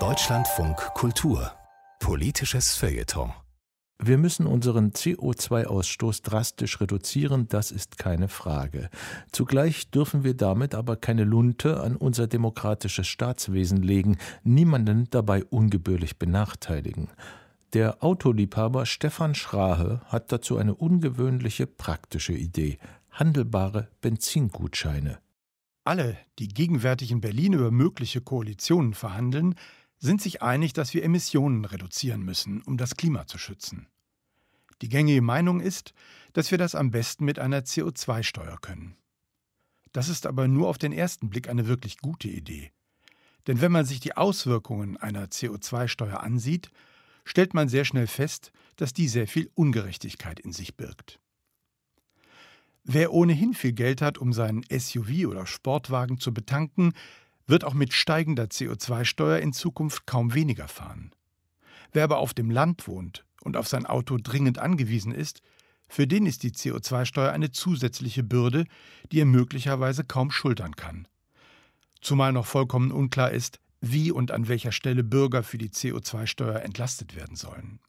Deutschlandfunk Kultur Politisches Feuilleton wir müssen unseren CO2-Ausstoß drastisch reduzieren, das ist keine Frage. Zugleich dürfen wir damit aber keine Lunte an unser demokratisches Staatswesen legen, niemanden dabei ungebührlich benachteiligen. Der Autoliebhaber Stefan Schrahe hat dazu eine ungewöhnliche praktische Idee: handelbare Benzingutscheine. Alle, die gegenwärtig in Berlin über mögliche Koalitionen verhandeln, sind sich einig, dass wir Emissionen reduzieren müssen, um das Klima zu schützen. Die gängige Meinung ist, dass wir das am besten mit einer CO2-Steuer können. Das ist aber nur auf den ersten Blick eine wirklich gute Idee. Denn wenn man sich die Auswirkungen einer CO2-Steuer ansieht, stellt man sehr schnell fest, dass die sehr viel Ungerechtigkeit in sich birgt. Wer ohnehin viel Geld hat, um seinen SUV oder Sportwagen zu betanken, wird auch mit steigender CO2-Steuer in Zukunft kaum weniger fahren. Wer aber auf dem Land wohnt und auf sein Auto dringend angewiesen ist, für den ist die CO2-Steuer eine zusätzliche Bürde, die er möglicherweise kaum schultern kann. Zumal noch vollkommen unklar ist, wie und an welcher Stelle Bürger für die CO2-Steuer entlastet werden sollen.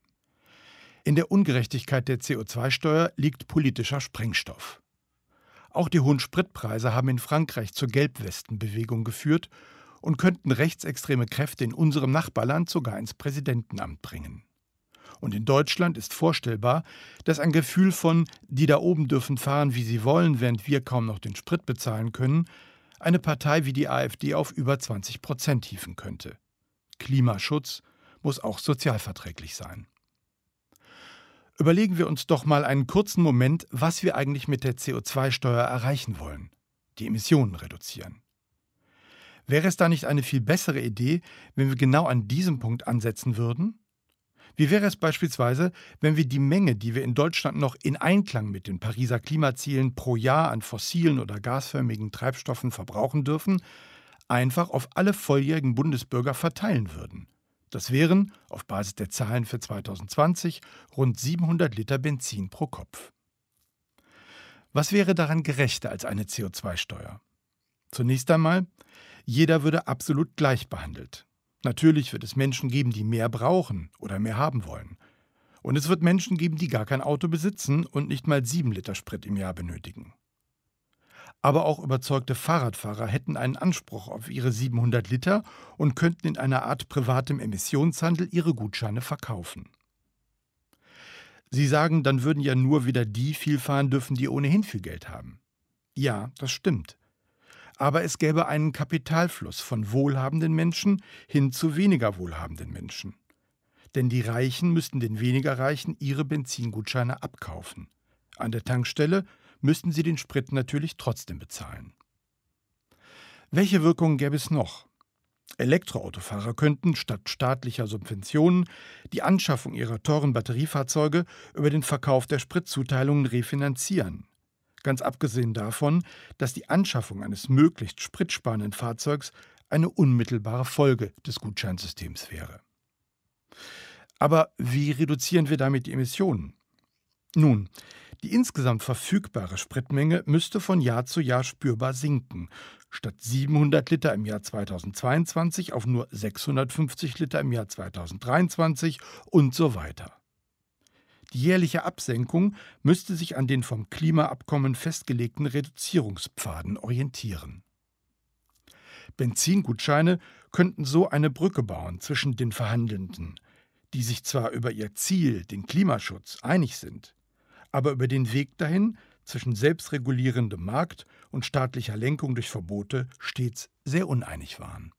In der Ungerechtigkeit der CO2-Steuer liegt politischer Sprengstoff. Auch die hohen Spritpreise haben in Frankreich zur Gelbwestenbewegung geführt und könnten rechtsextreme Kräfte in unserem Nachbarland sogar ins Präsidentenamt bringen. Und in Deutschland ist vorstellbar, dass ein Gefühl von, die da oben dürfen fahren, wie sie wollen, während wir kaum noch den Sprit bezahlen können, eine Partei wie die AfD auf über 20 Prozent hieven könnte. Klimaschutz muss auch sozialverträglich sein. Überlegen wir uns doch mal einen kurzen Moment, was wir eigentlich mit der CO2-Steuer erreichen wollen. Die Emissionen reduzieren. Wäre es da nicht eine viel bessere Idee, wenn wir genau an diesem Punkt ansetzen würden? Wie wäre es beispielsweise, wenn wir die Menge, die wir in Deutschland noch in Einklang mit den Pariser Klimazielen pro Jahr an fossilen oder gasförmigen Treibstoffen verbrauchen dürfen, einfach auf alle volljährigen Bundesbürger verteilen würden? Das wären, auf Basis der Zahlen für 2020, rund 700 Liter Benzin pro Kopf. Was wäre daran gerechter als eine CO2-Steuer? Zunächst einmal, jeder würde absolut gleich behandelt. Natürlich wird es Menschen geben, die mehr brauchen oder mehr haben wollen. Und es wird Menschen geben, die gar kein Auto besitzen und nicht mal sieben Liter Sprit im Jahr benötigen. Aber auch überzeugte Fahrradfahrer hätten einen Anspruch auf ihre 700 Liter und könnten in einer Art privatem Emissionshandel ihre Gutscheine verkaufen. Sie sagen, dann würden ja nur wieder die viel fahren dürfen, die ohnehin viel Geld haben. Ja, das stimmt. Aber es gäbe einen Kapitalfluss von wohlhabenden Menschen hin zu weniger wohlhabenden Menschen. Denn die Reichen müssten den weniger Reichen ihre Benzingutscheine abkaufen. An der Tankstelle müssten sie den Sprit natürlich trotzdem bezahlen. Welche Wirkungen gäbe es noch? Elektroautofahrer könnten statt staatlicher Subventionen die Anschaffung ihrer teuren Batteriefahrzeuge über den Verkauf der Spritzuteilungen refinanzieren. Ganz abgesehen davon, dass die Anschaffung eines möglichst spritsparenden Fahrzeugs eine unmittelbare Folge des Gutscheinsystems wäre. Aber wie reduzieren wir damit die Emissionen? Nun, die insgesamt verfügbare Spritmenge müsste von Jahr zu Jahr spürbar sinken. Statt 700 Liter im Jahr 2022 auf nur 650 Liter im Jahr 2023 und so weiter. Die jährliche Absenkung müsste sich an den vom Klimaabkommen festgelegten Reduzierungspfaden orientieren. Benzingutscheine könnten so eine Brücke bauen zwischen den Verhandelnden, die sich zwar über ihr Ziel, den Klimaschutz, einig sind, aber über den Weg dahin zwischen selbstregulierendem Markt und staatlicher Lenkung durch Verbote stets sehr uneinig waren.